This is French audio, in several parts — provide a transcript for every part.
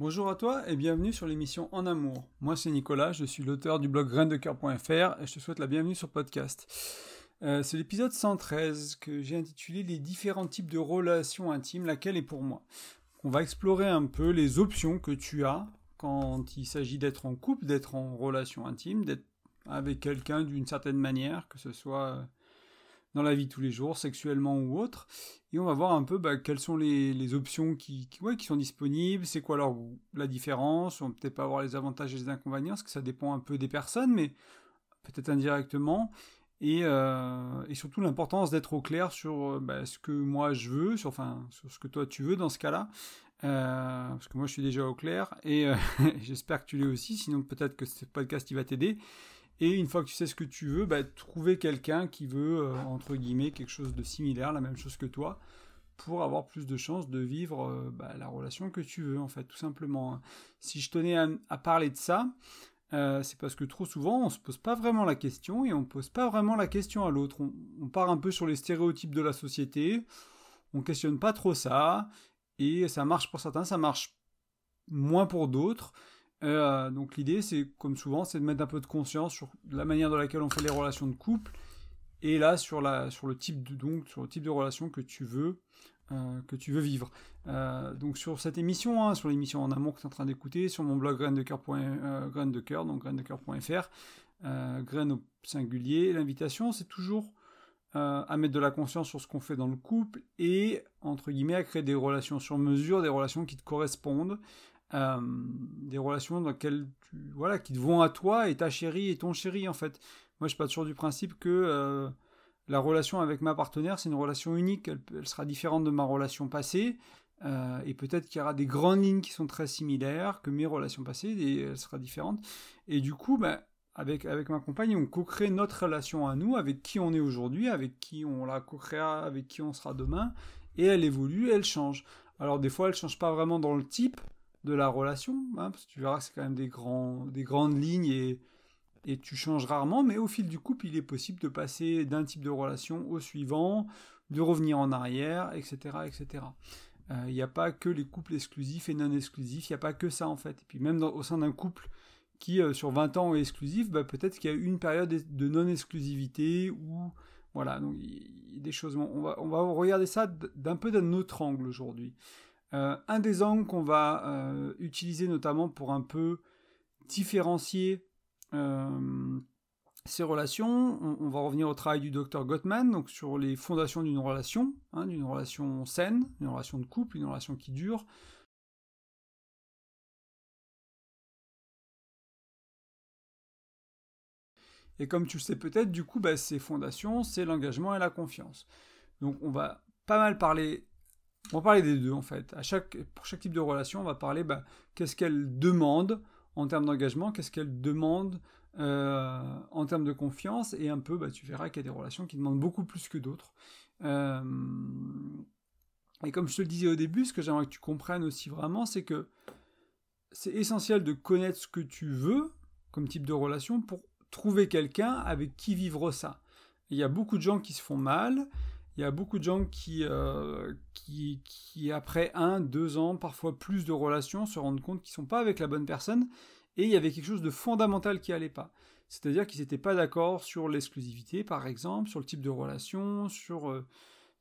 Bonjour à toi et bienvenue sur l'émission En Amour. Moi c'est Nicolas, je suis l'auteur du blog graindecoeur.fr et je te souhaite la bienvenue sur podcast. Euh, c'est l'épisode 113 que j'ai intitulé Les différents types de relations intimes, laquelle est pour moi? On va explorer un peu les options que tu as quand il s'agit d'être en couple, d'être en relation intime, d'être avec quelqu'un d'une certaine manière, que ce soit euh, dans la vie de tous les jours, sexuellement ou autre. Et on va voir un peu bah, quelles sont les, options qui, qui, sont disponibles, c'est quoi alors la différence, on va peut-être pas avoir les avantages et les inconvénients, parce que ça dépend un peu des personnes, mais peut-être indirectement. Et, euh, surtout l'importance d'être au clair sur euh, bah, ce que moi je veux, sur, enfin, sur ce que toi tu veux dans ce cas-là. Euh, parce que moi je suis déjà au clair et j'espère que tu l'es aussi, sinon peut-être que ce podcast il va t'aider. Et une fois que tu sais ce que tu veux, bah, trouver quelqu'un qui veut, euh, entre guillemets, quelque chose de similaire, la même chose que toi, pour avoir plus de chances de vivre euh, bah, la relation que tu veux, en fait, tout simplement. Hein. Si je tenais à, parler de ça, euh, c'est parce que trop souvent, on se pose pas vraiment la question et on pose pas vraiment la question à l'autre. On, on, part un peu sur les stéréotypes de la société, on questionne pas trop ça, et ça marche pour certains, ça marche moins pour d'autres. Euh, donc l'idée, c'est comme souvent, c'est de mettre un peu de conscience sur la manière dans laquelle on fait les relations de couple, et là sur le type de de relation que tu veux euh, vivre. Euh, donc sur cette émission, hein, sur l'émission en amour que tu es en train d'écouter, sur mon blog graines de cœur, graines de cœur, donc graines-de-cœur.fr, graines au singulier. L'invitation, c'est toujours à mettre de la conscience sur ce qu'on fait dans le couple et entre guillemets à créer des relations sur mesure, des relations qui te correspondent euh, des relations dans lesquelles voilà, qui te vont à toi et ta chérie et ton chéri en fait. Moi je pas toujours du principe que euh, la relation avec ma partenaire c'est une relation unique, elle, sera différente de ma relation passée. Euh, et peut-être qu'il y aura des grandes lignes qui sont très similaires que mes relations passées, et elle sera différente. Et du coup, bah, avec, avec ma compagne, on co-crée notre relation à nous, avec qui on est aujourd'hui, avec qui on la co-créera, avec qui on sera demain, et elle évolue, elle change. Alors des fois, elle change pas vraiment dans le type, de la relation, hein, parce que tu verras que c'est quand même des, grands, des grandes lignes et, et tu changes rarement, mais au fil du couple, il est possible de passer d'un type de relation au suivant, de revenir en arrière, etc. etc. Euh, il n'y a pas que les couples exclusifs et non exclusifs, il n'y a pas que ça en fait. Et puis même au sein d'un couple qui euh, sur 20 ans est exclusif, bah, peut-être qu'il y a une période de non-exclusivité ou voilà, donc des choses. On va, on va regarder ça d'un peu d'un autre angle aujourd'hui. Euh, un des angles qu'on va euh, utiliser notamment pour un peu différencier euh, ces relations, on, va revenir au travail du docteur Gottman, donc sur les fondations d'une relation, hein, d'une relation saine, une relation de couple, une relation qui dure. Et comme tu le sais peut-être, du coup, bah, ces fondations, c'est l'engagement et la confiance. Donc on va pas mal parler on va parler des deux en fait. Pour chaque type de relation, on va parler bah, qu'est-ce qu'elle demande en termes d'engagement, qu'est-ce qu'elle demande euh, en termes de confiance, et un peu, bah, tu verras qu'il y a des relations qui demandent beaucoup plus que d'autres. Euh, et comme je te le disais au début, ce que j'aimerais que tu comprennes aussi vraiment, c'est que c'est essentiel de connaître ce que tu veux comme type de relation pour trouver quelqu'un avec qui vivre ça. Il y a beaucoup de gens qui se font mal, il y a beaucoup de gens qui, euh, qui, qui, après un, deux ans, parfois plus de relations, se rendent compte qu'ils ne sont pas avec la bonne personne, et il y avait quelque chose de fondamental qui allait pas. C'est-à-dire qu'ils n'étaient pas d'accord sur l'exclusivité, par exemple, sur le type de relation, sur, euh,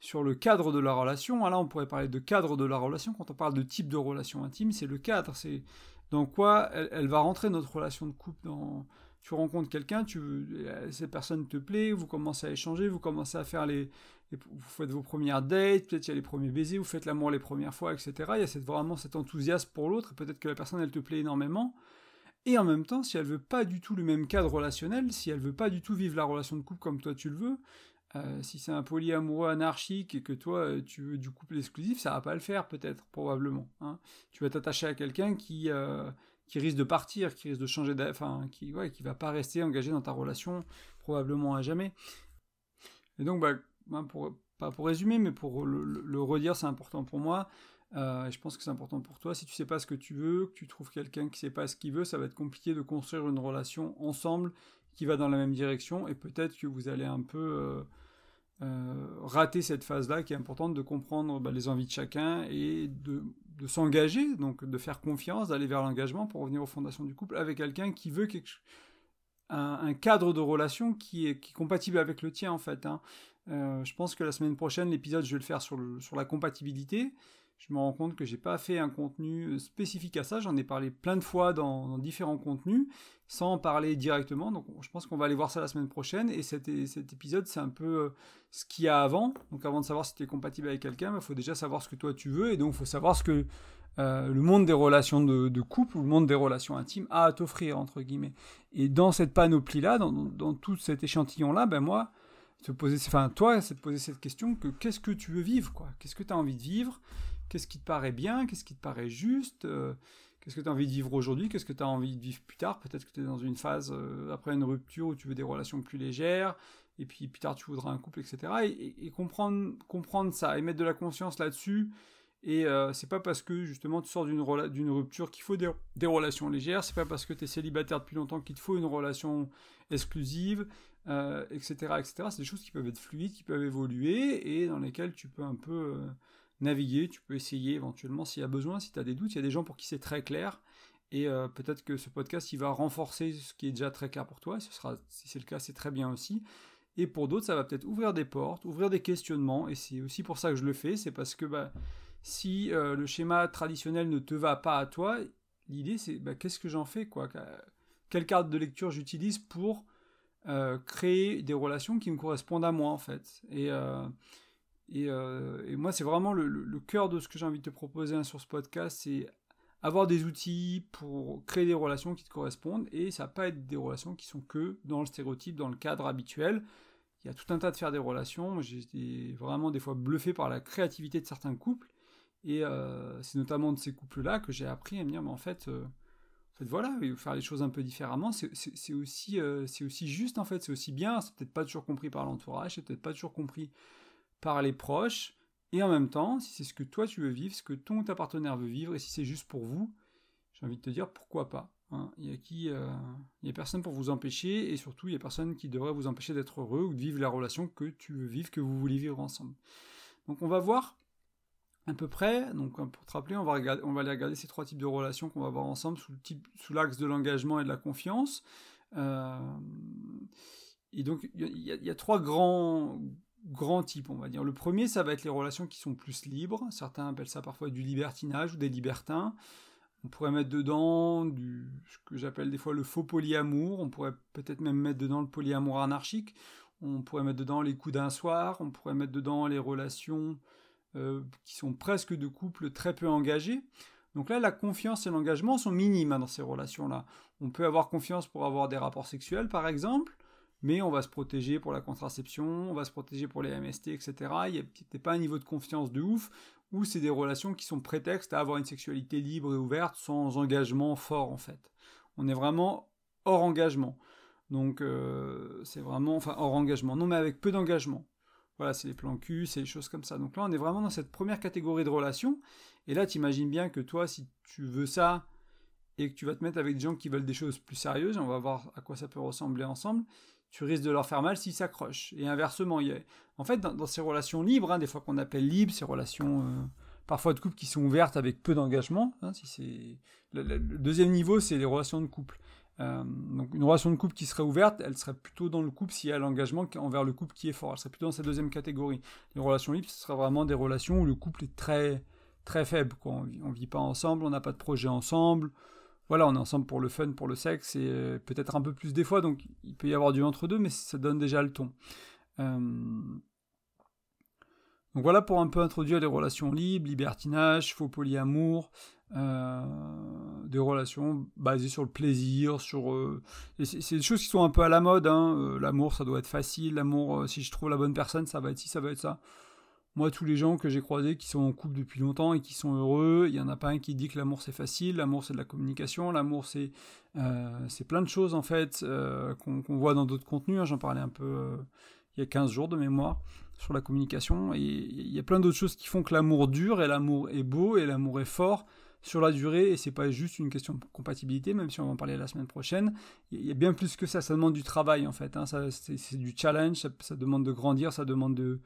sur le cadre de la relation. Ah, là, on pourrait parler de cadre de la relation. Quand on parle de type de relation intime, c'est le cadre. C'est dans quoi elle, va rentrer notre relation de couple. Dans, tu rencontres quelqu'un, tu, cette personne te plaît, vous commencez à échanger, vous commencez à faire les, vous faites vos premières dates, peut-être il y a les premiers baisers, vous faites l'amour les premières fois, etc. Il y a cette, vraiment cet enthousiasme pour l'autre, peut-être que la personne elle te plaît énormément. Et en même temps, si elle veut pas du tout le même cadre relationnel, si elle veut pas du tout vivre la relation de couple comme toi tu le veux, euh, si c'est un polyamoureux anarchique et que toi euh, tu veux du couple exclusif, ça va pas le faire peut-être, probablement. Hein. Tu vas t'attacher à quelqu'un qui, euh, qui risque de partir, qui risque de changer, enfin, qui, ouais, qui va pas rester engagé dans ta relation probablement à jamais. Et donc, bah, ben, pas pour résumer, mais pour le, redire, c'est important pour moi. Euh, je pense que c'est important pour toi. Si tu sais pas ce que tu veux, que tu trouves quelqu'un qui sait pas ce qu'il veut, ça va être compliqué de construire une relation ensemble qui va dans la même direction. Et peut-être que vous allez un peu euh, euh, rater cette phase-là qui est importante de comprendre bah, les envies de chacun et de, s'engager, donc de faire confiance, d'aller vers l'engagement pour revenir aux fondations du couple avec quelqu'un qui veut un, cadre de relation qui est, qui est, compatible avec le tien en fait. Hein. Euh, je pense que la semaine prochaine, l'épisode, je vais le faire sur, sur la compatibilité. Je me rends compte que j'ai pas fait un contenu spécifique à ça. J'en ai parlé plein de fois dans, différents contenus, sans en parler directement. Donc, je pense qu'on va aller voir ça la semaine prochaine. Et cet, épisode, c'est un peu euh, ce qu'il y a avant. Donc, avant de savoir si tu es compatible avec quelqu'un, il bah, faut déjà savoir ce que toi tu veux. Et donc, il faut savoir ce que euh, le monde des relations de, de, couple ou le monde des relations intimes a à t'offrir, entre guillemets. Et dans cette panoplie-là, dans, dans, tout cet échantillon-là, ben moi, te poser, enfin toi, c'est de poser cette question que qu'est-ce que tu veux vivre, quoi? Qu'est-ce que tu as envie de vivre? Qu'est-ce qui te paraît bien? Qu'est-ce qui te paraît juste? Euh, Qu'est-ce que tu as envie de vivre aujourd'hui? Qu'est-ce que tu as envie de vivre plus tard? Peut-être que tu es dans une phase, euh, après une rupture, où tu veux des relations plus légères, et puis plus tard tu voudras un couple, etc. Et, comprendre, comprendre ça, et mettre de la conscience là-dessus. Et euh, c'est pas parce que justement tu sors d'une, rupture qu'il faut des, des relations légères, c'est pas parce que tu es célibataire depuis longtemps qu'il te faut une relation exclusive, euh, etc., etc. C'est des choses qui peuvent être fluides, qui peuvent évoluer, et dans lesquelles tu peux un peu euh, naviguer, tu peux essayer éventuellement s'il y a besoin, si tu as des doutes, il y a des gens pour qui c'est très clair, et euh, peut-être que ce podcast, il va renforcer ce qui est déjà très clair pour toi, ce sera, si c'est le cas, c'est très bien aussi, et pour d'autres, ça va peut-être ouvrir des portes, ouvrir des questionnements, et c'est aussi pour ça que je le fais, c'est parce que bah, si le schéma traditionnel ne te va pas à toi, l'idée c'est bah, qu'est-ce que j'en fais, quoi? Quelle carte de lecture j'utilise pour créer des relations qui me correspondent à moi en fait. Et, euh, euh, et, moi, c'est vraiment le, cœur de ce que j'ai envie de te proposer hein, sur ce podcast, c'est avoir des outils pour créer des relations qui te correspondent, et ça va pas être des relations qui sont que dans le stéréotype, dans le cadre habituel. Il y a tout un tas de faire des relations. J'ai été vraiment des fois bluffé par la créativité de certains couples, et c'est notamment de ces couples-là que j'ai appris à me dire, mais en fait, voilà, faire les choses un peu différemment, c'est aussi, euh, c'est aussi juste en fait, c'est aussi bien, c'est peut-être pas toujours compris par l'entourage, c'est peut-être pas toujours compris par les proches, et en même temps, si c'est ce que toi tu veux vivre, ce que ton ta partenaire veut vivre, et si c'est juste pour vous, j'ai envie de te dire pourquoi pas. Hein. Il y a euh, a personne pour vous empêcher, et surtout il y a personne qui devrait vous empêcher d'être heureux ou de vivre la relation que tu veux vivre, que vous voulez vivre ensemble. Donc on va voir à peu près. Donc pour te rappeler, on va, aller regarder ces trois types de relations qu'on va voir ensemble sous, sous l'axe de l'engagement et de la confiance. Euh, et donc il y, a trois grands, grands types, on va dire. Le premier, ça va être les relations qui sont plus libres. Certains appellent ça parfois du libertinage ou des libertins. On pourrait mettre dedans du, ce que j'appelle des fois le faux polyamour. On pourrait peut-être même mettre dedans le polyamour anarchique. On pourrait mettre dedans les coups d'un soir. On pourrait mettre dedans les relations euh, qui sont presque de couples très peu engagés. Donc là, la confiance et l'engagement sont minimes hein, dans ces relations-là. On peut avoir confiance pour avoir des rapports sexuels, par exemple, mais on va se protéger pour la contraception, on va se protéger pour les MST, etc. Il n'y a pas un niveau de confiance de ouf, ou c'est des relations qui sont prétextes à avoir une sexualité libre et ouverte sans engagement fort, en fait. On est vraiment hors engagement. Donc euh, c'est vraiment, enfin hors engagement, non mais avec peu d'engagement. Voilà, c'est les plans cul, c'est les choses comme ça. Donc là, on est vraiment dans cette première catégorie de relations. Et là, tu imagines bien que toi, si tu veux ça et que tu vas te mettre avec des gens qui veulent des choses plus sérieuses, on va voir à quoi ça peut ressembler ensemble, tu risques de leur faire mal s'ils s'accrochent. Et inversement, y a... en fait, dans, ces relations libres, hein, des fois qu'on appelle libres, ces relations euh, parfois de couple qui sont ouvertes avec peu d'engagement, hein, si c'est le, le, deuxième niveau, c'est les relations de couple. Euh, donc une relation de couple qui serait ouverte, elle serait plutôt dans le couple s'il y a l'engagement envers le couple qui est fort. Elle serait plutôt dans cette deuxième catégorie. Les relations libres, ce serait vraiment des relations où le couple est très très faible. Quoi. On, vit, vit pas ensemble, on n'a pas de projet ensemble. Voilà, on est ensemble pour le fun, pour le sexe, et euh, peut-être un peu plus des fois, donc il peut y avoir du entre-deux, mais ça donne déjà le ton. Euh, donc voilà pour un peu introduire les relations libres, libertinage, faux polyamour, euh, des relations basées sur le plaisir, sur euh, c'est des choses qui sont un peu à la mode. Hein. Euh, l'amour, ça doit être facile. L'amour, si je trouve la bonne personne, ça va être ci, ça va être ça. Moi, tous les gens que j'ai croisés qui sont en couple depuis longtemps et qui sont heureux, il y en a pas un qui dit que l'amour c'est facile. L'amour c'est de la communication. L'amour c'est c'est plein de choses en fait qu'on voit dans d'autres contenus. Hein. J'en parlais un peu il y a 15 jours de mémoire sur la communication. Et il y a plein d'autres choses qui font que l'amour dure et l'amour est beau et l'amour est fort sur la durée et c'est pas juste une question de compatibilité, même si on va en parler la semaine prochaine. Il y a bien plus que ça, ça demande du travail en fait. Hein. c'est du challenge, ça, demande de grandir, ça demande de.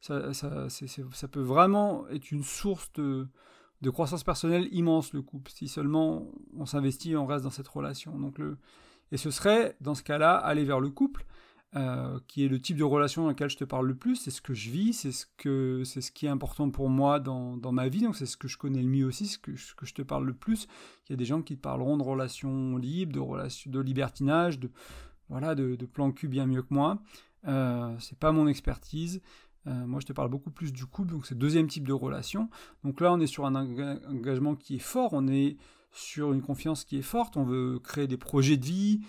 Ça, ça, ça peut vraiment être une source de, de croissance personnelle immense le couple. Si seulement on s'investit, on reste dans cette relation. Donc le, et ce serait dans ce cas-là aller vers le couple. Euh, qui est le type de relation dans laquelle je te parle le plus, c'est ce que je vis, c'est ce, que, c'est ce qui est important pour moi dans, dans ma vie, donc c'est ce que je connais le mieux aussi, ce que, ce que je te parle le plus. Il y a des gens qui te parleront de relations libres, de, relations, de libertinage, de, voilà, de, plan cul bien mieux que moi. Euh, c'est pas mon expertise. Euh, moi, je te parle beaucoup plus du couple, donc c'est le deuxième type de relation. Donc là, on est sur un engagement qui est fort, on est sur une confiance qui est forte, on veut créer des projets de vie,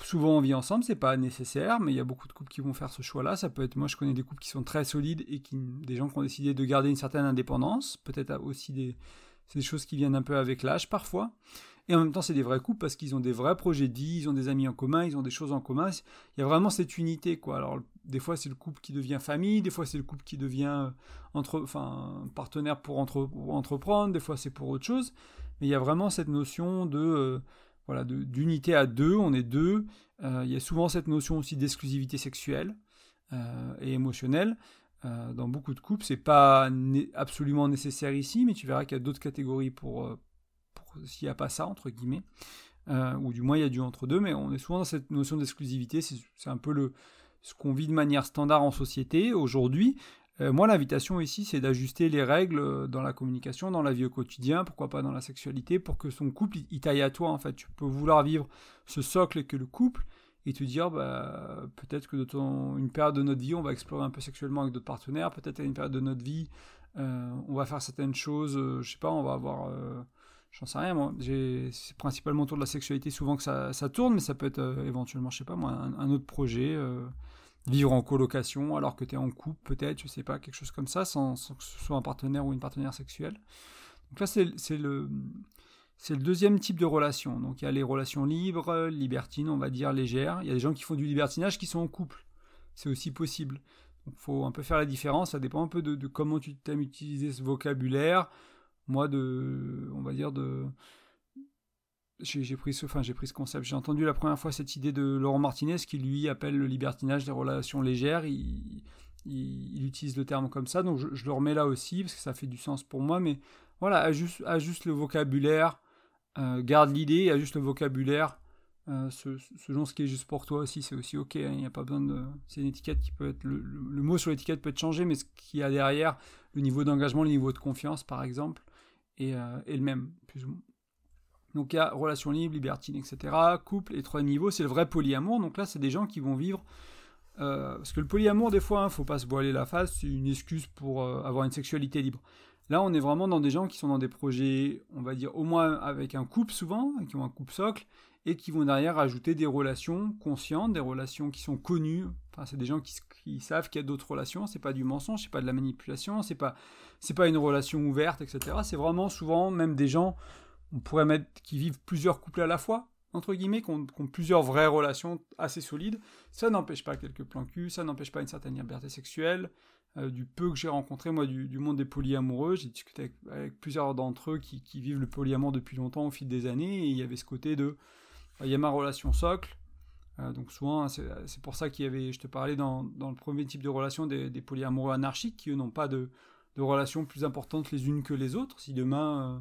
Souvent on vit ensemble, c'est pas nécessaire, mais il y a beaucoup de couples qui vont faire ce choix-là. Ça peut être, moi je connais des couples qui sont très solides et des gens qui ont décidé de garder une certaine indépendance. Peut-être aussi des, des choses qui viennent un peu avec l'âge parfois. Et en même temps, c'est des vrais couples parce qu'ils ont des vrais projets vie, ils ont des amis en commun, ils ont des choses en commun. Il y a vraiment cette unité, quoi. Alors, des fois, c'est le couple qui devient famille, des fois, c'est le couple qui devient entre, enfin, partenaire pour, entreprendre, des fois, c'est pour autre chose. Mais il y a vraiment cette notion de, euh, voilà, d'unité à deux, on est deux. Euh, il y a souvent cette notion aussi d'exclusivité sexuelle euh, et émotionnelle. Euh, dans beaucoup de couples, c'est pas absolument nécessaire ici, mais tu verras qu'il y a d'autres catégories pour, pour s'il n'y a pas ça, entre guillemets. ou du moins il y a du entre deux, mais on est souvent dans cette notion d'exclusivité. C'est un peu le, ce qu'on vit de manière standard en société aujourd'hui. Euh, moi, l'invitation ici, c'est d'ajuster les règles euh, dans la communication, dans la vie au quotidien, pourquoi pas dans la sexualité, pour que son couple, il, taille à toi, en fait. Tu peux vouloir vivre ce socle que le couple, et te dire, bah, peut-être que dans une période de notre vie, on va explorer un peu sexuellement avec d'autres partenaires, peut-être à une période de notre vie, euh, on va faire certaines choses, je sais pas, on va avoir... J'en sais rien, moi. C'est principalement autour de la sexualité souvent que ça, tourne, mais ça peut être éventuellement, je sais pas, moi, un, autre projet vivre en colocation alors que tu es en couple, peut-être, je sais pas, quelque chose comme ça, sans, que ce soit un partenaire ou une partenaire sexuelle. Donc là, c'est le, c'est le deuxième type de relation. Donc il y a les relations libres, libertines, on va dire légères. Il y a des gens qui font du libertinage qui sont en couple. C'est aussi possible. Il faut un peu faire la différence. Ça dépend un peu de, comment tu t'aimes utiliser ce vocabulaire. Moi, de, on va dire de, j'ai pris ce, enfin pris ce concept. J'ai entendu la première fois cette idée de Laurent Martinez qui lui appelle le libertinage des relations légères. Il, il, utilise le terme comme ça, donc je, le remets là aussi parce que ça fait du sens pour moi. Mais voilà, ajuste, ajuste le vocabulaire, euh, garde l'idée, ajuste le vocabulaire. Euh, ce, selon ce qui est juste pour toi aussi, c'est aussi ok. Hein. il n'y a pas besoin de. C'est une étiquette qui peut être. Le, mot sur l'étiquette peut être changé, mais ce qu'il y a derrière, le niveau d'engagement, le niveau de confiance, par exemple, est, euh, est le même, plus ou moins. Donc il y a relation libre, libertine, etc. Couple et troisième niveau, c'est le vrai polyamour. Donc là, c'est des gens qui vont vivre. Euh, parce que le polyamour, des fois, ne hein, faut pas se voiler la face, c'est une excuse pour euh, avoir une sexualité libre. Là, on est vraiment dans des gens qui sont dans des projets, on va dire, au moins avec un couple souvent, qui ont un couple socle, et qui vont derrière ajouter des relations conscientes, des relations qui sont connues. Enfin, c'est des gens qui, savent qu'il y a d'autres relations. C'est pas du mensonge, c'est pas de la manipulation, c'est pas, pas une relation ouverte, etc. C'est vraiment souvent même des gens on pourrait mettre qui vivent plusieurs couples à la fois, entre guillemets, qui ont, plusieurs vraies relations assez solides. Ça n'empêche pas quelques plans cul, ça n'empêche pas une certaine liberté sexuelle. Euh, du peu que j'ai rencontré, moi, du, monde des polyamoureux, j'ai discuté avec, plusieurs d'entre eux qui, vivent le polyamour depuis longtemps au fil des années, et il y avait ce côté de, il y a ma relation socle, euh, donc souvent, c'est pour ça qu'il y avait, je te parlais dans, le premier type de relation des, polyamoureux anarchiques, qui eux n'ont pas de, relations plus importantes les unes que les autres. Si demain, euh,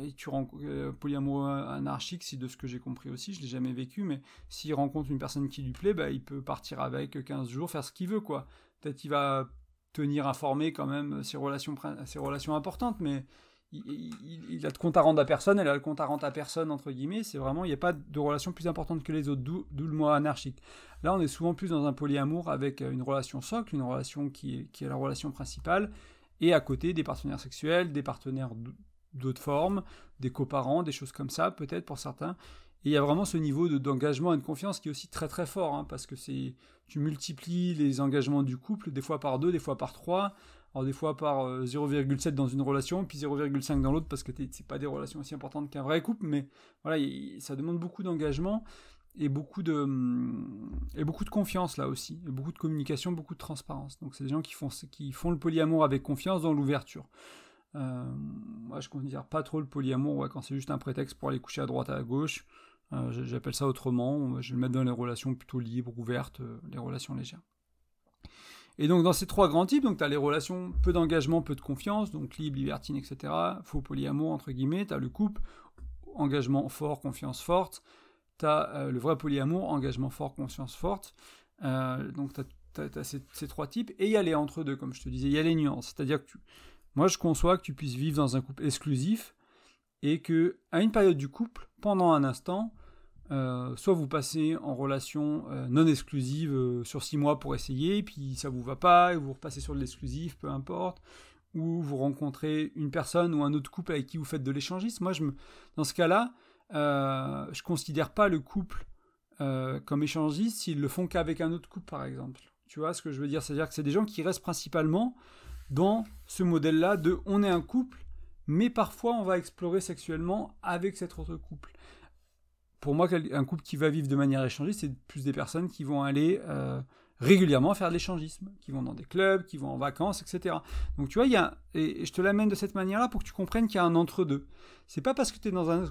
et tu rencontres euh, polyamoureux anarchique, c'est de ce que j'ai compris aussi, je l'ai jamais vécu, mais s'il rencontre une personne qui lui plaît, bah, il peut partir avec 15 jours, faire ce qu'il veut, quoi. Peut-être qu'il va tenir informé quand même ses relations, ses relations importantes, mais il, a de compte à rendre à personne, elle a le compte à rendre à personne, entre guillemets, c'est vraiment, il n'y a pas de relation plus importante que les autres, d'où le mot anarchique. Là, on est souvent plus dans un polyamour avec une relation socle, une relation qui est la relation principale, et à côté des partenaires sexuels, des partenaires d'autres formes, des coparents, des choses comme ça, peut-être pour certains. Et il y a vraiment ce niveau d'engagement et de confiance qui est aussi très très fort, hein, parce que c'est tu multiplies les engagements du couple, des fois par deux, des fois par trois, alors des fois par 0,7 euh, dans une relation, puis 0,5 dans l'autre, parce que c'est pas des relations aussi importantes qu'un vrai couple, mais voilà, ça demande beaucoup d'engagement et beaucoup de et beaucoup de confiance là aussi, beaucoup de communication, beaucoup de transparence. Donc c'est des gens qui font qui font le polyamour avec confiance dans l'ouverture. Euh, moi, je considère pas trop le polyamour quand c'est juste un prétexte pour aller coucher à droite à gauche. Euh, j'appelle ça autrement. Je vais le mettre dans les relations plutôt libres, ouvertes, euh, les relations légères. Et donc dans ces trois grands types, tu as les relations peu d'engagement, peu de confiance, donc libre, libertine, etc. Faux polyamour, entre guillemets. Tu as le couple, engagement fort, confiance forte. Tu as le vrai polyamour, engagement fort, confiance forte. Donc tu as, ces, trois types. Et il y a les entre-deux, comme je te disais, il y a les nuances. C'est-à-dire que moi je conçois que tu puisses vivre dans un couple exclusif et que à une période du couple, pendant un instant, euh, soit vous passez en relation euh, non exclusive euh, sur six mois pour essayer, puis ça vous va pas, et vous repassez sur de l'exclusif, peu importe, ou vous rencontrez une personne ou un autre couple avec qui vous faites de l'échangisme. Moi, je me... dans ce cas-là, je considère pas le couple comme échangiste s'ils le font qu'avec un autre couple, par exemple. Tu vois ce que je veux dire? C'est-à-dire que c'est des gens qui restent principalement dans ce modèle-là de on est un couple, mais parfois on va explorer sexuellement avec cet autre couple pour moi, un couple qui va vivre de manière échangiste, c'est plus des personnes qui vont aller euh, régulièrement faire de l'échangisme, qui vont dans des clubs, qui vont en vacances, etc. Donc tu vois, il y a, et je te l'amène de cette manière-là pour que tu comprennes qu'il y a un entre-deux. C'est pas parce que tu es dans un,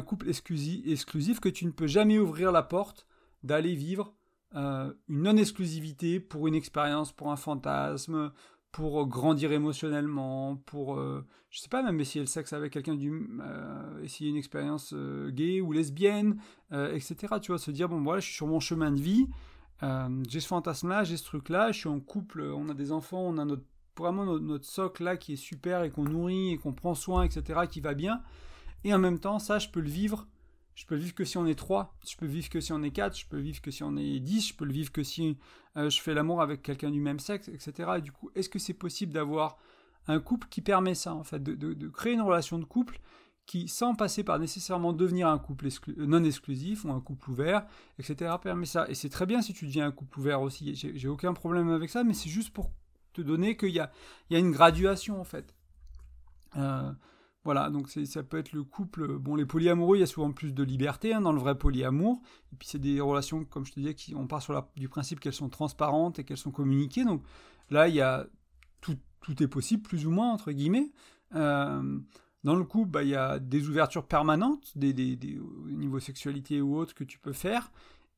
couple exclusif, que tu ne peux jamais ouvrir la porte d'aller vivre euh, une non-exclusivité pour une expérience, pour un fantasme, pour grandir émotionnellement, pour, euh, je sais pas, même essayer le sexe avec quelqu'un du, euh, essayer une expérience euh, gay ou lesbienne, etc. Tu vois, se dire, bon, voilà, je suis sur mon chemin de vie, j'ai ce fantasme-là, j'ai ce truc-là, je suis en couple, on a des enfants, on a notre, vraiment notre, notre socle là qui est super et qu'on nourrit et qu'on prend soin, etc., qui va bien. Et en même temps, ça, je peux le vivre je peux vivre que si on est 3, je peux vivre que si on est 4, je peux vivre que si on est 10, je peux le vivre que si euh, je fais l'amour avec quelqu'un du même sexe, etc. Et du coup, est-ce que c'est possible d'avoir un couple qui permet ça, en fait, de, créer une relation de couple qui, sans passer par nécessairement devenir un couple non exclusif ou un couple ouvert, etc., permet ça. Et c'est très bien si tu deviens un couple ouvert aussi, j'ai aucun problème avec ça, mais c'est juste pour te donner qu'il y a, il y a une graduation, en fait. Euh, voilà, donc ça peut être le couple. Bon, les polyamoureux, il y a souvent plus de liberté hein, dans le vrai polyamour. Et puis c'est des relations, comme je te disais, qui, on part sur du principe qu'elles sont transparentes et qu'elles sont communiquées. Donc là, il y a tout, tout est possible, plus ou moins, entre guillemets. Euh, dans le couple, bah, il y a des ouvertures permanentes, des, des, au niveau sexualité ou autre, que tu peux faire.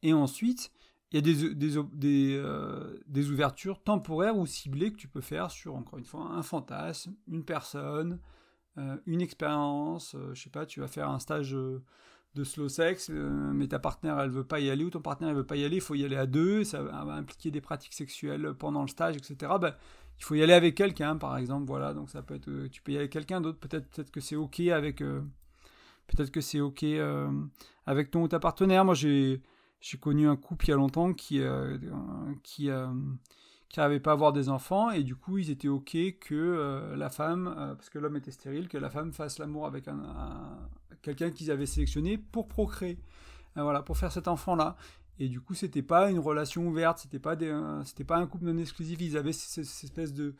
Et ensuite, il y a des, euh, ouvertures temporaires ou ciblées que tu peux faire sur, encore une fois, un fantasme, une personne, euh, une expérience, euh, je sais pas, tu vas faire un stage euh, de slow sex, mais ta partenaire elle veut pas y aller ou ton partenaire il veut pas y aller, il faut y aller à deux, ça va impliquer des pratiques sexuelles pendant le stage, etc. Ben, il faut y aller avec quelqu'un, par exemple, voilà. Donc ça peut être, tu peux y aller avec quelqu'un d'autre, peut-être, peut-être que c'est ok avec, peut-être que c'est ok avec ton ou ta partenaire. Moi j'ai, j'ai connu un couple il y a longtemps qui, qui qui n'arrivaient pas à avoir des enfants et du coup ils étaient ok que euh, la femme, euh, parce que l'homme était stérile, que la femme fasse l'amour avec un, quelqu'un qu'ils avaient sélectionné pour procréer, euh, voilà, pour faire cet enfant-là. Et du coup c'était pas une relation ouverte, c'était pas c'était pas un couple non exclusif, ils avaient cette, espèce de,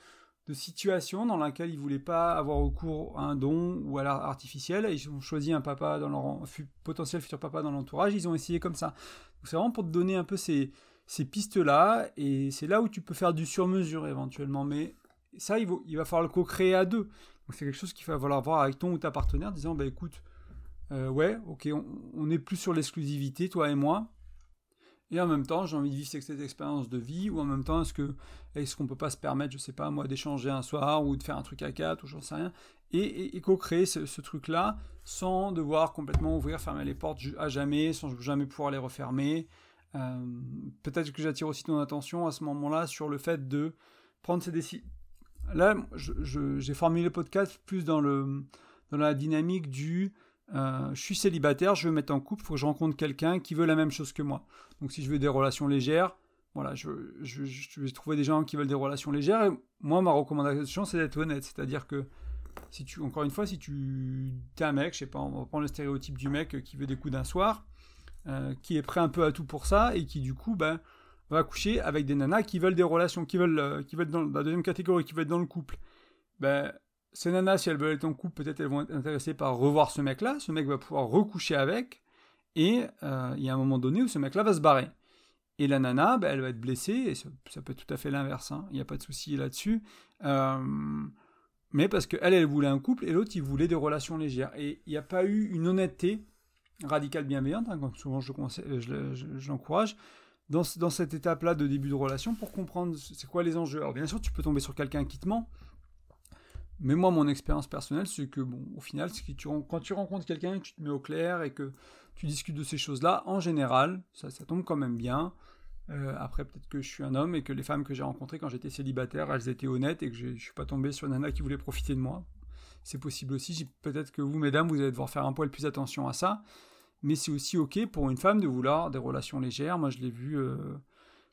de situation dans laquelle ils voulaient pas avoir recours à un don ou à l'art artificiel. Ils ont choisi un papa dans leur potentiel futur papa dans l'entourage. Ils ont essayé comme ça. C'est vraiment pour te donner un peu ces, ces pistes-là, et c'est là où tu peux faire du sur-mesure éventuellement. Mais ça, il, va falloir le co-créer à deux. C'est quelque chose qu'il va falloir voir avec ton ou ta partenaire, disant, bah écoute, euh, ouais, ok, on, est plus sur l'exclusivité, toi et moi. Et en même temps, j'ai envie de vivre cette expérience de vie, ou en même temps, est-ce que est-ce qu'on peut pas se permettre, je sais pas moi, d'échanger un soir ou de faire un truc à quatre ou j'en sais rien, et, co-créer ce, ce truc-là sans devoir complètement ouvrir, fermer les portes à jamais, sans jamais pouvoir les refermer, peut-être que j'attire aussi ton attention à ce moment-là sur le fait de prendre ces décisions. Là, j'ai formulé le podcast plus dans, le, dans la dynamique du euh, je suis célibataire, je veux mettre en couple, il faut que je rencontre quelqu'un qui veut la même chose que moi. Donc si je veux des relations légères, voilà, je, je, vais trouver des gens qui veulent des relations légères. Et moi, ma recommandation, c'est d'être honnête. C'est-à-dire que, si tu, encore une fois, si tu es un mec, je sais pas, on va prendre le stéréotype du mec qui veut des coups d'un soir, euh, qui est prêt un peu à tout pour ça et qui du coup ben, va coucher avec des nanas qui veulent des relations, qui veulent, euh, qui veulent dans la deuxième catégorie, qui veulent être dans le couple. Ben, ces nanas, si elles veulent être en couple, peut-être elles vont être intéressées par revoir ce mec-là. Ce mec va pouvoir recoucher avec et euh, il y a un moment donné où ce mec-là va se barrer. Et la nana, ben, elle va être blessée, et ça, peut être tout à fait l'inverse, hein. il n'y a pas de souci là-dessus. mais parce qu'elle, elle voulait un couple, et l'autre, il voulait des relations légères. Et il n'y a pas eu une honnêteté radicale bienveillante, hein, souvent je, je, l'encourage, dans, cette étape-là de début de relation pour comprendre c'est quoi les enjeux. Alors bien sûr, tu peux tomber sur quelqu'un qui te ment, mais moi, mon expérience personnelle, c'est que, au final, que quand tu rencontres quelqu'un, tu te mets au clair et que tu discutes de ces choses-là, en général, ça, ça tombe quand même bien. Euh, après, peut-être que je suis un homme et que les femmes que j'ai rencontrées quand j'étais célibataire, elles étaient honnêtes et que je ne suis pas tombé sur une nana qui voulait profiter de moi. C'est possible aussi. Peut-être que vous, mesdames, vous allez devoir faire un poil plus attention à ça. Mais c'est aussi OK pour une femme de vouloir des relations légères. Moi, je l'ai vu, euh,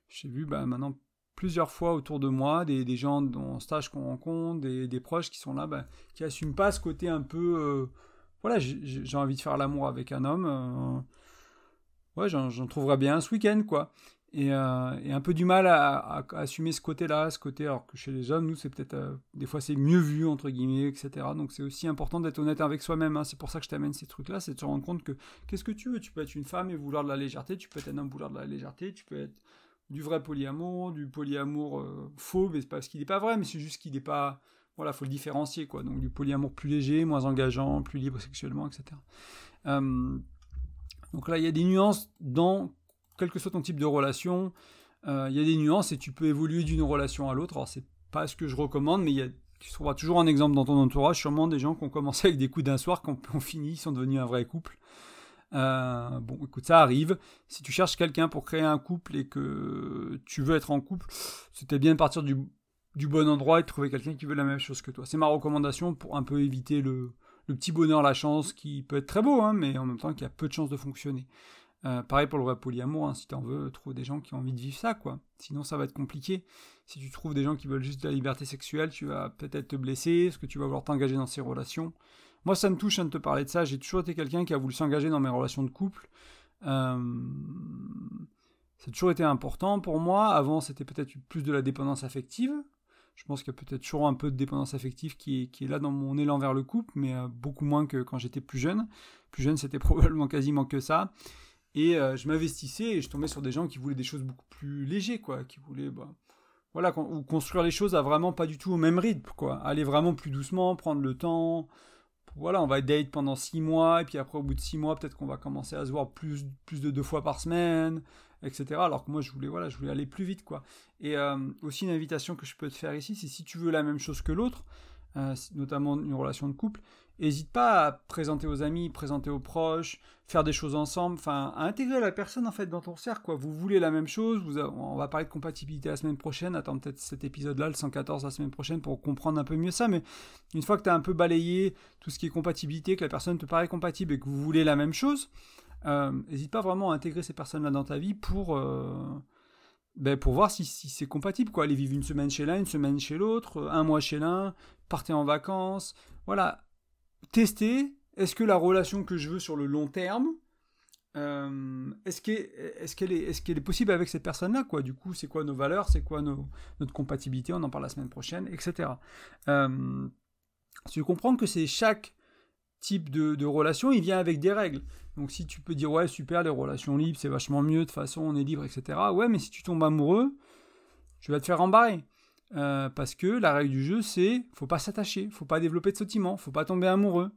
j'ai vu bah, maintenant plusieurs fois autour de moi des, des gens en stage qu'on rencontre, des, proches qui sont là, bah, qui n'assument pas ce côté un peu. Euh, voilà, j'ai envie de faire l'amour avec un homme. Euh, ouais, j'en trouverais bien ce week-end, quoi. Et, euh, et, un peu du mal à, assumer ce côté-là, ce côté, alors que chez les hommes, nous, c'est peut-être. des fois, c'est mieux vu, entre guillemets, etc. Donc, c'est aussi important d'être honnête avec soi-même. Hein. C'est pour ça que je t'amène ces trucs-là, c'est de se rendre compte que qu'est-ce que tu veux? Tu peux être une femme et vouloir de la légèreté, tu peux être un homme vouloir de la légèreté, tu peux être du vrai polyamour, du polyamour euh, faux, mais c'est parce qu'il n'est pas vrai, mais c'est juste qu'il n'est pas. Voilà, faut le différencier, quoi. Donc du polyamour plus léger, moins engageant, plus libre sexuellement, etc. Euh, donc là, il y a des nuances dans quel que soit ton type de relation. Euh, il y a des nuances et tu peux évoluer d'une relation à l'autre. Alors c'est pas ce que je recommande, mais tu trouveras toujours un exemple dans ton entourage, sûrement des gens qui ont commencé avec des coups d'un soir, qui ont fini, ils sont devenus un vrai couple. Euh, bon, écoute, ça arrive. Si tu cherches quelqu'un pour créer un couple et que tu veux être en couple, c'était bien de partir du, bon endroit et de trouver quelqu'un qui veut la même chose que toi. C'est ma recommandation pour un peu éviter le, petit bonheur, la chance, qui peut être très beau, hein, mais en même temps qui a peu de chances de fonctionner. Euh, pareil pour le vrai polyamour, hein, si tu en veux, trouve des gens qui ont envie de vivre ça, quoi. Sinon, ça va être compliqué. Si tu trouves des gens qui veulent juste de la liberté sexuelle, tu vas peut-être te blesser, est-ce que tu vas vouloir t'engager dans ces relations moi, ça me touche hein, de te parler de ça. J'ai toujours été quelqu'un qui a voulu s'engager dans mes relations de couple. Euh, ça a toujours été important pour moi. Avant, c'était peut-être plus de la dépendance affective. Je pense qu'il y a peut-être toujours un peu de dépendance affective qui est, là dans mon élan vers le couple, mais euh, beaucoup moins que quand j'étais plus jeune. Plus jeune, c'était probablement quasiment que ça. Et euh, je m'investissais et je tombais sur des gens qui voulaient des choses beaucoup plus légères, quoi, qui voulaient, bah, voilà, ou construire les choses à vraiment pas du tout au même rythme, quoi. Aller vraiment plus doucement, prendre le temps, voilà, on va date pendant six mois, et puis après, au bout de six mois, peut-être qu'on va commencer à se voir plus, plus de deux fois par semaine, etc. Alors que moi, je voulais, voilà, je voulais aller plus vite, quoi. Et euh, aussi, une invitation que je peux te faire ici, c'est si tu veux la même chose que l'autre, euh, notamment une relation de couple, n'hésite pas à présenter aux amis, présenter aux proches, faire des choses ensemble, enfin, à intégrer la personne en fait dans ton cercle, quoi. Vous voulez la même chose, on va parler de compatibilité la semaine prochaine, attends peut-être cet épisode-là, le 114 la semaine prochaine, pour comprendre un peu mieux ça, mais une fois que tu as un peu balayé tout ce qui est compatibilité, que la personne te paraît compatible et que vous voulez la même chose, n'hésite euh, pas vraiment à intégrer ces personnes-là dans ta vie pour... Euh, ben pour voir si, si c'est compatible, quoi. Aller vivre une semaine chez l'un, une semaine chez l'autre, un mois chez l'un, partez en vacances. Voilà. Tester, est-ce que la relation que je veux sur le long terme, euh, est-ce qu'elle est, est, est, possible avec cette personne-là quoi? Du coup, c'est quoi nos valeurs? C'est quoi notre compatibilité? On en parle la semaine prochaine, etc. Euh, tu comprends que c'est chaque type de, de, relation, il vient avec des règles. Donc si tu peux dire ouais super les relations libres c'est vachement mieux de toute façon on est libre etc. Ouais mais si tu tombes amoureux, tu vas te faire embarrer. Euh, parce que la règle du jeu c'est faut pas s'attacher, faut pas développer de sentiment, faut pas tomber amoureux.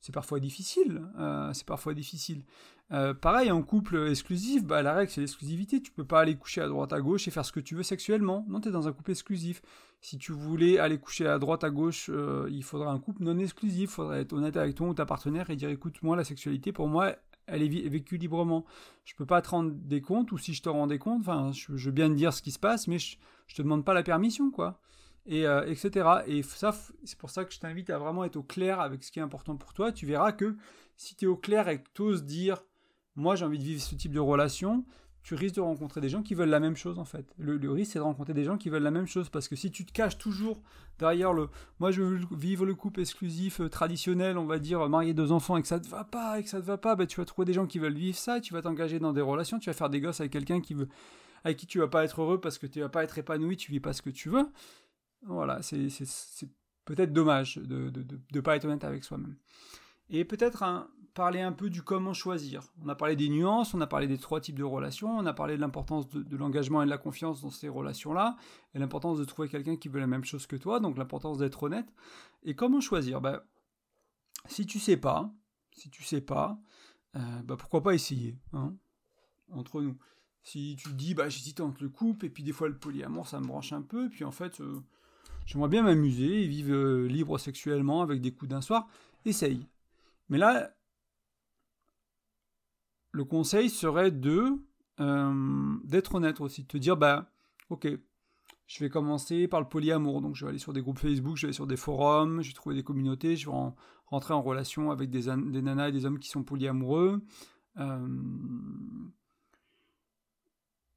C'est parfois difficile, euh, c'est parfois difficile. Euh, pareil, en couple exclusif, bah, la règle c'est l'exclusivité. Tu peux pas aller coucher à droite à gauche et faire ce que tu veux sexuellement. Non, tu es dans un couple exclusif. Si tu voulais aller coucher à droite à gauche, il faudrait un couple non exclusif. Il faudrait être honnête avec ton ou ta partenaire et dire écoute, moi, la sexualité, pour moi, elle est vécue librement. Je peux pas te rendre des comptes, ou si je te rends des comptes, enfin, je, veux bien te dire ce qui se passe, mais je, je te demande pas la permission, quoi. Et, euh, etc. Et ça, c'est pour ça que je t'invite à vraiment être au clair avec ce qui est important pour toi. Tu verras que si tu es au clair et que tu oses dire moi j'ai envie de vivre ce type de relation, tu risques de rencontrer des gens qui veulent la même chose en fait. Le, risque c'est de rencontrer des gens qui veulent la même chose parce que si tu te caches toujours derrière le moi je veux vivre le couple exclusif euh, traditionnel, on va dire marier deux enfants et que ça te va pas et que ça te va pas, bah, tu vas trouver des gens qui veulent vivre ça, tu vas t'engager dans des relations, tu vas faire des gosses avec quelqu'un qui veut avec qui tu vas pas être heureux parce que tu vas pas être épanoui, tu vis pas ce que tu veux. Voilà, c'est peut-être dommage de ne pas être honnête avec soi-même. Et peut-être un, parler un peu du comment choisir. On a parlé des nuances, on a parlé des trois types de relations, on a parlé de l'importance de, l'engagement et de la confiance dans ces relations-là, et l'importance de trouver quelqu'un qui veut la même chose que toi, donc l'importance d'être honnête. Et comment choisir? Ben, Si tu sais pas, si tu sais pas, euh, ben, pourquoi pas essayer, hein, entre nous. Si tu dis, bah j'hésite entre le couple, et puis des fois le polyamour, ça me branche un peu, et puis en fait, euh, j'aimerais bien m'amuser et vivre euh, libre sexuellement avec des coups d'un soir, essaye. Mais là, le conseil serait de euh, d'être honnête aussi, de te dire, bah ok, je vais commencer par le polyamour, donc je vais aller sur des groupes Facebook, je vais aller sur des forums, je vais trouver des communautés, je vais rentrer en relation avec des, des nanas et des hommes qui sont polyamoureux. Euh,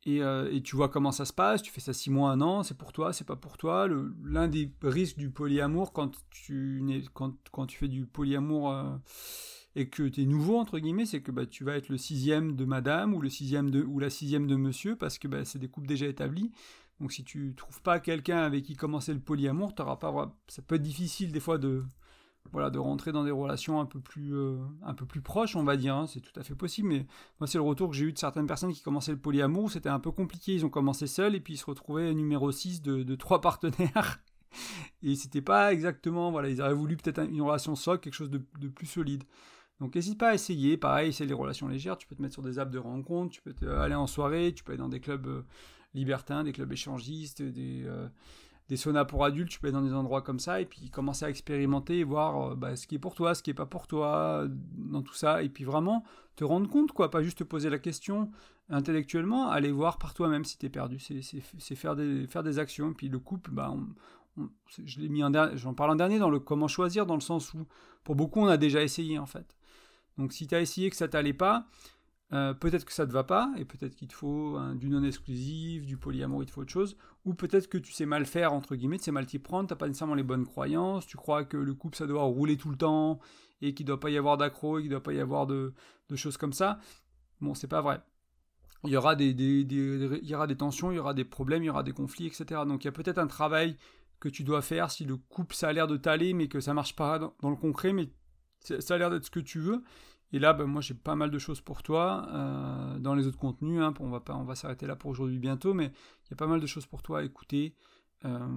et, tu vois comment ça se passe, tu fais ça six mois, un an, c'est pour toi, c'est pas pour toi. L'un des risques du polyamour quand tu, quand, quand tu fais du polyamour euh, et que tu es nouveau, entre guillemets, c'est que bah, tu vas être le sixième de madame ou, le sixième de, ou la sixième de monsieur parce que bah, c'est des couples déjà établis. Donc si tu trouves pas quelqu'un avec qui commencer le polyamour, pas, ça peut être difficile des fois de, voilà, de rentrer dans des relations un peu plus, euh, un peu plus proches, on va dire. Hein, c'est tout à fait possible. Mais moi, c'est le retour que j'ai eu de certaines personnes qui commençaient le polyamour. C'était un peu compliqué. Ils ont commencé seuls et puis ils se retrouvaient numéro 6 de, trois partenaires. et c'était pas exactement. Voilà, ils auraient voulu peut-être une relation socle, quelque chose de, plus solide. Donc n'hésite pas à essayer. Pareil, c'est les relations légères. Tu peux te mettre sur des apps de rencontre. Tu peux aller en soirée. Tu peux aller dans des clubs euh, libertins, des clubs échangistes, des. Euh, des saunas pour adultes, tu peux être dans des endroits comme ça et puis commencer à expérimenter et voir euh, bah, ce qui est pour toi, ce qui est pas pour toi, dans tout ça. Et puis vraiment te rendre compte, quoi, pas juste te poser la question intellectuellement, aller voir par toi-même si tu es perdu. C'est faire des, faire des actions. Et puis le couple, bah, je j'en parle en dernier dans le comment choisir, dans le sens où pour beaucoup on a déjà essayé en fait. Donc si tu as essayé que ça t'allait pas, euh, peut-être que ça ne te va pas, et peut-être qu'il te faut du non-exclusif, du polyamour, il te faut autre chose, ou peut-être que tu sais mal faire, entre guillemets, tu sais mal t'y prendre, tu n'as pas nécessairement les bonnes croyances, tu crois que le couple ça doit rouler tout le temps, et qu'il ne doit pas y avoir d'accro, et qu'il ne doit pas y avoir de, choses comme ça. Bon, c'est pas vrai. Il y, aura des, tensions, il y aura des problèmes, il y aura des conflits, etc. Donc il y a peut-être un travail que tu dois faire si le couple ça a l'air de t'aller, mais que ça marche pas dans le concret, mais ça a l'air d'être ce que tu veux et là, ben, moi, j'ai pas mal de choses pour toi euh, dans les autres contenus. Hein, on va va s'arrêter là pour aujourd'hui bientôt, mais il y a pas mal de choses pour toi à écouter euh,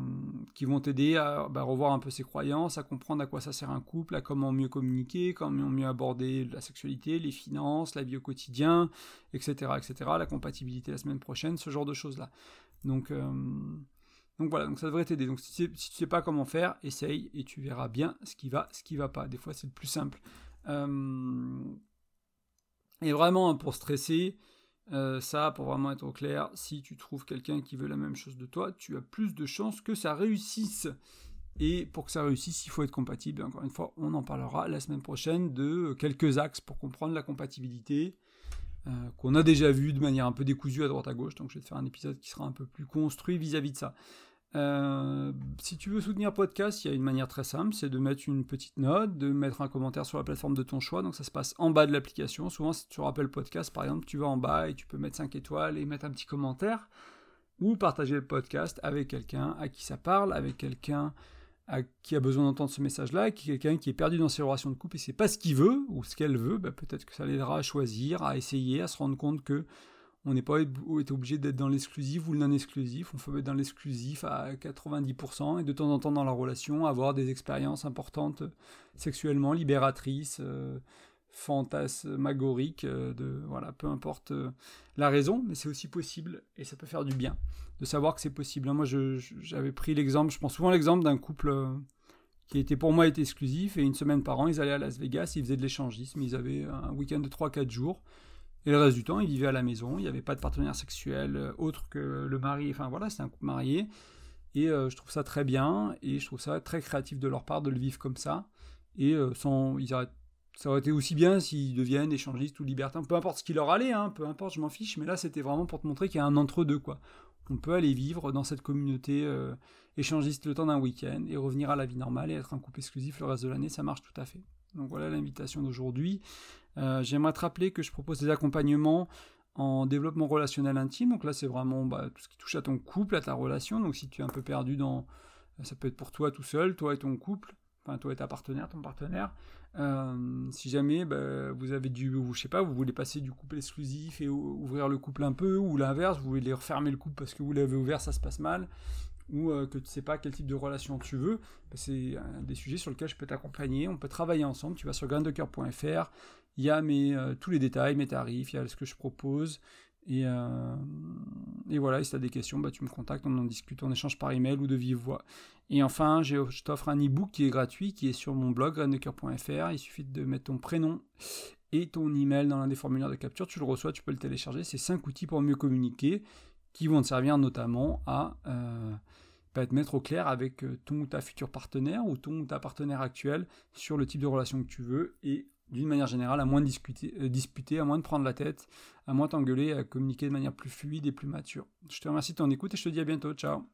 qui vont t'aider à ben, revoir un peu ses croyances, à comprendre à quoi ça sert un couple, à comment mieux communiquer, comment mieux aborder la sexualité, les finances, la vie au quotidien, etc., etc. La compatibilité la semaine prochaine, ce genre de choses là. Donc euh, donc voilà, donc ça devrait t'aider. Donc si, tu sais pas comment faire, essaye et tu verras bien ce qui va, ce qui va pas. Des fois c'est le plus simple. Euh, et vraiment, pour stresser, euh, ça, pour vraiment être au clair, si tu trouves quelqu'un qui veut la même chose de toi, tu as plus de chances que ça réussisse. Et pour que ça réussisse, il faut être compatible. Encore une fois, on en parlera la semaine prochaine de quelques axes pour comprendre la compatibilité, euh, qu'on a déjà vu de manière un peu décousue à droite à gauche. Donc je vais te faire un épisode qui sera un peu plus construit vis à -vis de ça. Euh, si tu veux soutenir podcast, il y a une manière très simple, c'est de mettre une petite note, de mettre un commentaire sur la plateforme de ton choix. Donc ça se passe en bas de l'application. Souvent, si tu rappelles podcast, par exemple, tu vas en bas et tu peux mettre 5 étoiles et mettre un petit commentaire. Ou partager le podcast avec quelqu'un à qui ça parle, avec quelqu'un qui a besoin d'entendre ce message-là, qui quelqu'un qui est perdu dans ses relations de couple et c'est pas ce qu'il veut ou ce qu'elle veut, bah, peut-être que ça l'aidera à choisir, à essayer, à se rendre compte que on n'est pas obligé d'être dans l'exclusif ou le non-exclusif. On peut être dans l'exclusif à 90% et de temps en temps dans la relation avoir des expériences importantes sexuellement libératrices, euh, fantasmagoriques, euh, de voilà, peu importe euh, la raison, mais c'est aussi possible et ça peut faire du bien de savoir que c'est possible. Moi, j'avais pris l'exemple, je prends souvent l'exemple d'un couple qui était pour moi était exclusif et une semaine par an, ils allaient à Las Vegas, ils faisaient de l'échangisme, ils avaient un week-end de 3-4 jours et le reste du temps, il vivait à la maison, il n'y avait pas de partenaire sexuel euh, autre que le mari, enfin voilà, c'est un couple marié. Et euh, je trouve ça très bien, et je trouve ça très créatif de leur part de le vivre comme ça. Et euh, sans, ils ça aurait été aussi bien s'ils deviennent échangistes ou libertins, peu importe ce qui leur allait, hein, peu importe, je m'en fiche, mais là c'était vraiment pour te montrer qu'il y a un entre-deux, quoi. On peut aller vivre dans cette communauté échangiste le temps d'un week-end et revenir à la vie normale et être un couple exclusif le reste de l'année, ça marche tout à fait. Donc voilà l'invitation d'aujourd'hui. Euh, j'aimerais te rappeler que je propose des accompagnements en développement relationnel intime. Donc là, c'est vraiment bah, tout ce qui touche à ton couple, à ta relation. Donc si tu es un peu perdu dans... Ça peut être pour toi tout seul, toi et ton couple, enfin toi et ta partenaire, ton partenaire. Euh, si jamais bah, vous avez du, je sais pas, vous voulez passer du couple exclusif et ouvrir le couple un peu, ou l'inverse, vous voulez refermer le couple parce que vous l'avez ouvert, ça se passe mal, ou euh, que tu sais pas quel type de relation tu veux, bah, c'est des sujets sur lesquels je peux t'accompagner. On peut travailler ensemble. Tu vas sur graindecoeur.fr, il y a euh, tous les détails, mes tarifs, il y a ce que je propose. Et, euh, et voilà, si tu as des questions, bah, tu me contactes, on en discute, on échange par email ou de vive voix. Et enfin, je t'offre un e-book qui est gratuit, qui est sur mon blog graindecoeur.fr. Il suffit de mettre ton prénom et ton email dans l'un des formulaires de capture. Tu le reçois, tu peux le télécharger. C'est 5 outils pour mieux communiquer qui vont te servir notamment à euh, bah, te mettre au clair avec euh, ton ou ta futur partenaire ou ton ou ta partenaire actuel sur le type de relation que tu veux et d'une manière générale, à moins de discuter, euh, disputer, à moins de prendre la tête, à moins t'engueuler, à communiquer de manière plus fluide et plus mature. Je te remercie de ton écoute et je te dis à bientôt. Ciao